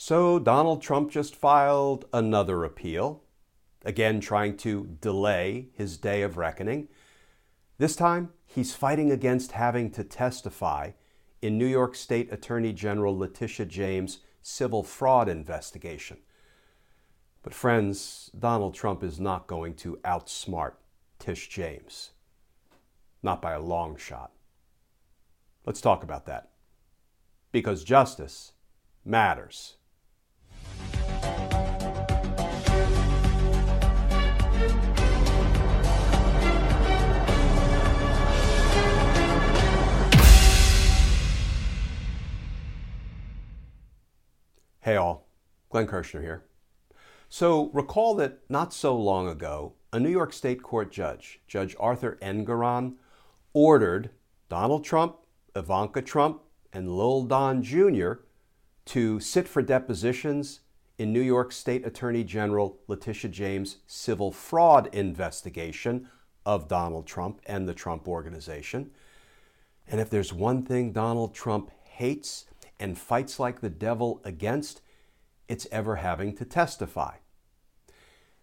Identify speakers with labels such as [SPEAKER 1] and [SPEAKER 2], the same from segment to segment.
[SPEAKER 1] So Donald Trump just filed another appeal, again trying to delay his day of reckoning. This time, he's fighting against having to testify in New York State Attorney General Letitia James' civil fraud investigation. But, friends, Donald Trump is not going to outsmart Tish James. Not by a long shot. Let's talk about that. Because justice matters. Hey all, Glenn Kirschner here. So recall that not so long ago, a New York State Court judge, Judge Arthur Engoron, ordered Donald Trump, Ivanka Trump, and Lil Don Jr. to sit for depositions in New York State Attorney General Letitia James' civil fraud investigation of Donald Trump and the Trump Organization. And if there's one thing Donald Trump hates, and fights like the devil against, it's ever having to testify.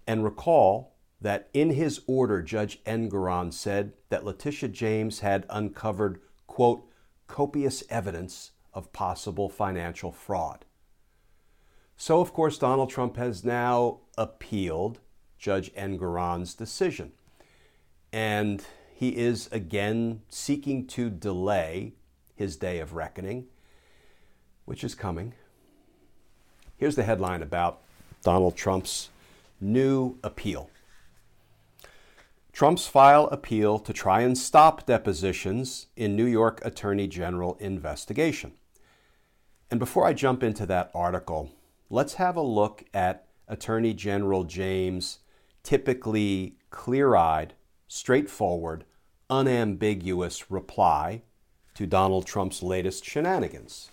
[SPEAKER 1] And recall that in his order, Judge Engoron said that Letitia James had uncovered, quote, copious evidence of possible financial fraud. So, of course, Donald Trump has now appealed Judge Engoron's decision. And he is again seeking to delay his day of reckoning which is coming. Here's the headline about Donald Trump's new appeal. Trump's file appeal to try and stop depositions in New York Attorney General investigation. And before I jump into that article, let's have a look at Attorney General James' typically clear eyed, straightforward, unambiguous reply to Donald Trump's latest shenanigans.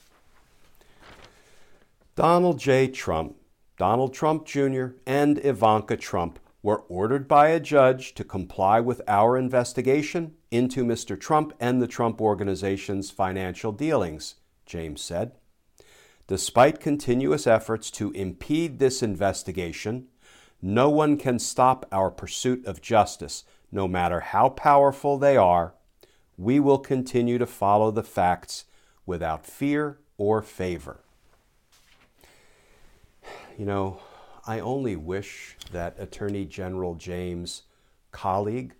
[SPEAKER 1] Donald J. Trump, Donald Trump Jr., and Ivanka Trump were ordered by a judge to comply with our investigation into Mr. Trump and the Trump Organization's financial dealings, James said. Despite continuous efforts to impede this investigation, no one can stop our pursuit of justice, no matter how powerful they are. We will continue to follow the facts without fear or favor you know, I only wish that Attorney General James' colleague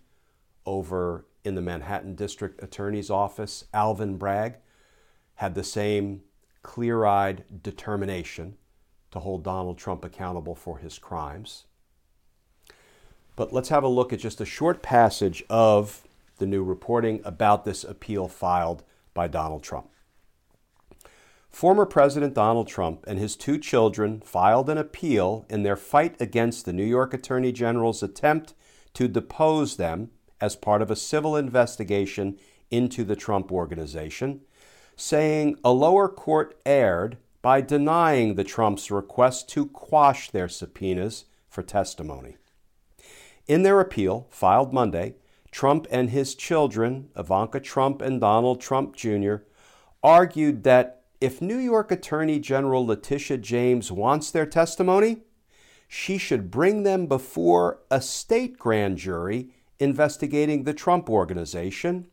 [SPEAKER 1] over in the Manhattan District Attorney's Office, Alvin Bragg, had the same clear eyed determination to hold Donald Trump accountable for his crimes. But let's have a look at just a short passage of the new reporting about this appeal filed by Donald Trump. Former President Donald Trump and his two children filed an appeal in their fight against the New York Attorney General's attempt to depose them as part of a civil investigation into the Trump Organization, saying a lower court erred by denying the Trumps' request to quash their subpoenas for testimony. In their appeal, filed Monday, Trump and his children, Ivanka Trump and Donald Trump Jr., argued that if New York Attorney General Letitia James wants their testimony, she should bring them before a state grand jury investigating the Trump Organization,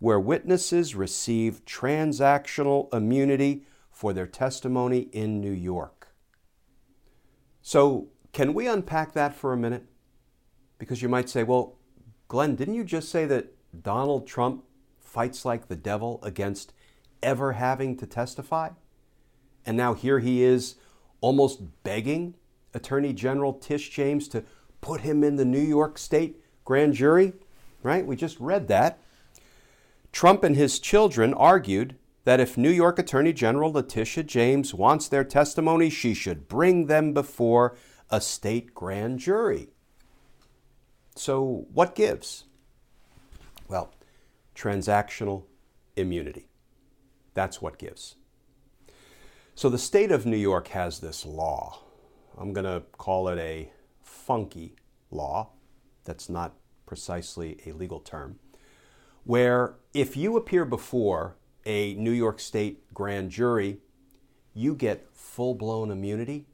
[SPEAKER 1] where witnesses receive transactional immunity for their testimony in New York. So, can we unpack that for a minute? Because you might say, well, Glenn, didn't you just say that Donald Trump fights like the devil against ever having to testify? And now here he is almost begging Attorney General Tish James to put him in the New York State grand jury, right? We just read that. Trump and his children argued that if New York Attorney General Letitia James wants their testimony, she should bring them before a state grand jury. So, what gives? Well, transactional immunity. That's what gives. So, the state of New York has this law. I'm going to call it a funky law. That's not precisely a legal term. Where if you appear before a New York State grand jury, you get full blown immunity,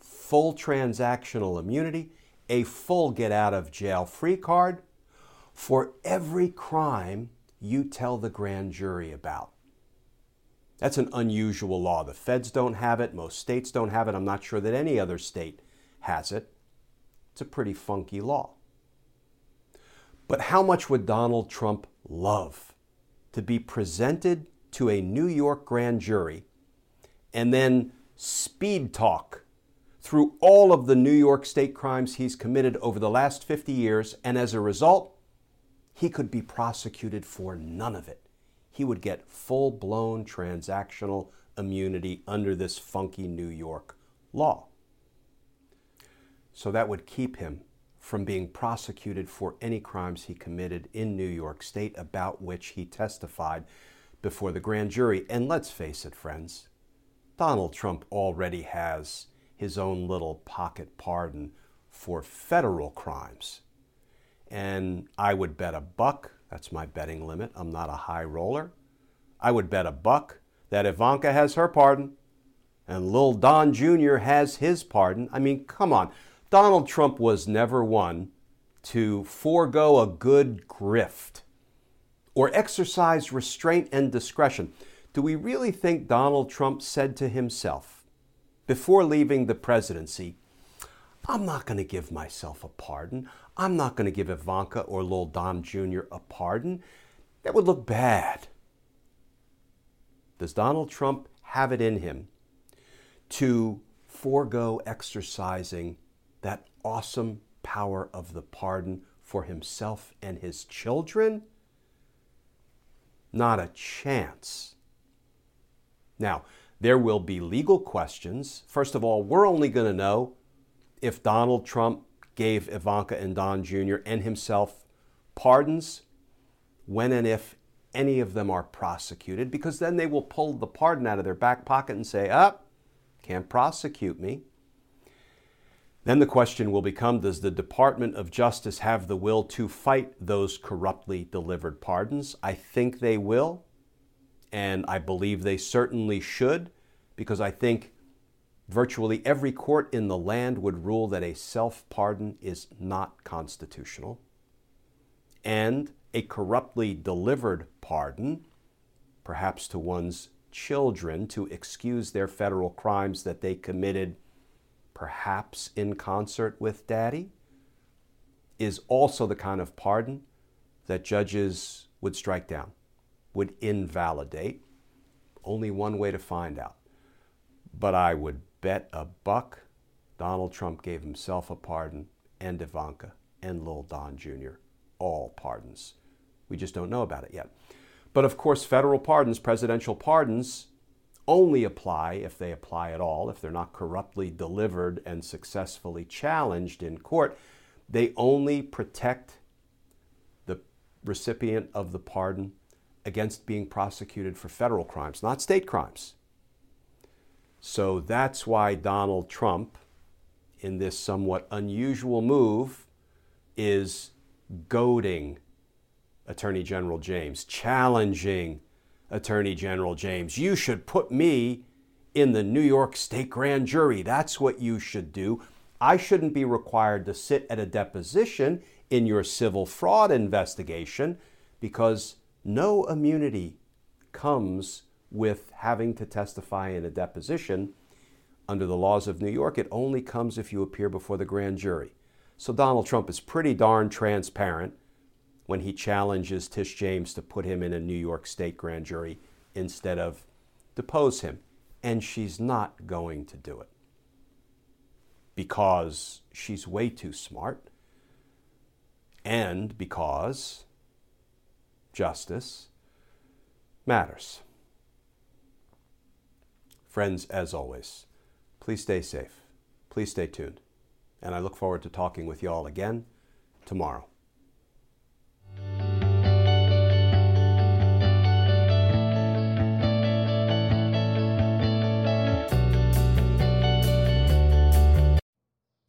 [SPEAKER 1] full transactional immunity, a full get out of jail free card for every crime you tell the grand jury about. That's an unusual law. The feds don't have it, most states don't have it. I'm not sure that any other state has it. It's a pretty funky law. But how much would Donald Trump love to be presented to a New York grand jury and then speed talk through all of the New York state crimes he's committed over the last 50 years, and as a result, he could be prosecuted for none of it. He would get full blown transactional immunity under this funky New York law. So that would keep him from being prosecuted for any crimes he committed in New York State about which he testified before the grand jury. And let's face it, friends, Donald Trump already has his own little pocket pardon for federal crimes. And I would bet a buck, that's my betting limit, I'm not a high roller. I would bet a buck that Ivanka has her pardon and Lil Don Jr. has his pardon. I mean, come on. Donald Trump was never one to forego a good grift or exercise restraint and discretion. Do we really think Donald Trump said to himself before leaving the presidency, I'm not going to give myself a pardon. I'm not going to give Ivanka or Lil Don Jr. a pardon. That would look bad. Does Donald Trump have it in him to forego exercising that awesome power of the pardon for himself and his children? Not a chance. Now, there will be legal questions. First of all, we're only going to know if Donald Trump gave Ivanka and Don Jr. and himself pardons when and if any of them are prosecuted, because then they will pull the pardon out of their back pocket and say, up, oh, can't prosecute me. Then the question will become Does the Department of Justice have the will to fight those corruptly delivered pardons? I think they will, and I believe they certainly should, because I think virtually every court in the land would rule that a self pardon is not constitutional. And a corruptly delivered pardon, perhaps to one's children to excuse their federal crimes that they committed perhaps in concert with daddy, is also the kind of pardon that judges would strike down, would invalidate. Only one way to find out. But I would bet a buck Donald Trump gave himself a pardon and Ivanka and Lil Don Jr. all pardons. We just don't know about it yet. But of course, federal pardons, presidential pardons, only apply if they apply at all, if they're not corruptly delivered and successfully challenged in court. They only protect the recipient of the pardon against being prosecuted for federal crimes, not state crimes. So that's why Donald Trump, in this somewhat unusual move, is goading Attorney General James, challenging Attorney General James. You should put me in the New York State Grand Jury. That's what you should do. I shouldn't be required to sit at a deposition in your civil fraud investigation because no immunity comes with having to testify in a deposition. Under the laws of New York, it only comes if you appear before the grand jury. So Donald Trump is pretty darn transparent when he challenges Tish James to put him in a New York State grand jury instead of depose him. And she's not going to do it because she's way too smart and because justice matters. Friends, as always, please stay safe. Please stay tuned. And I look forward to talking with you all again tomorrow.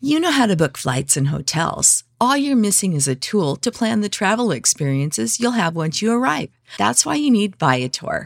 [SPEAKER 2] You know how to book flights and hotels. All you're missing is a tool to plan the travel experiences you'll have once you arrive. That's why you need Viator.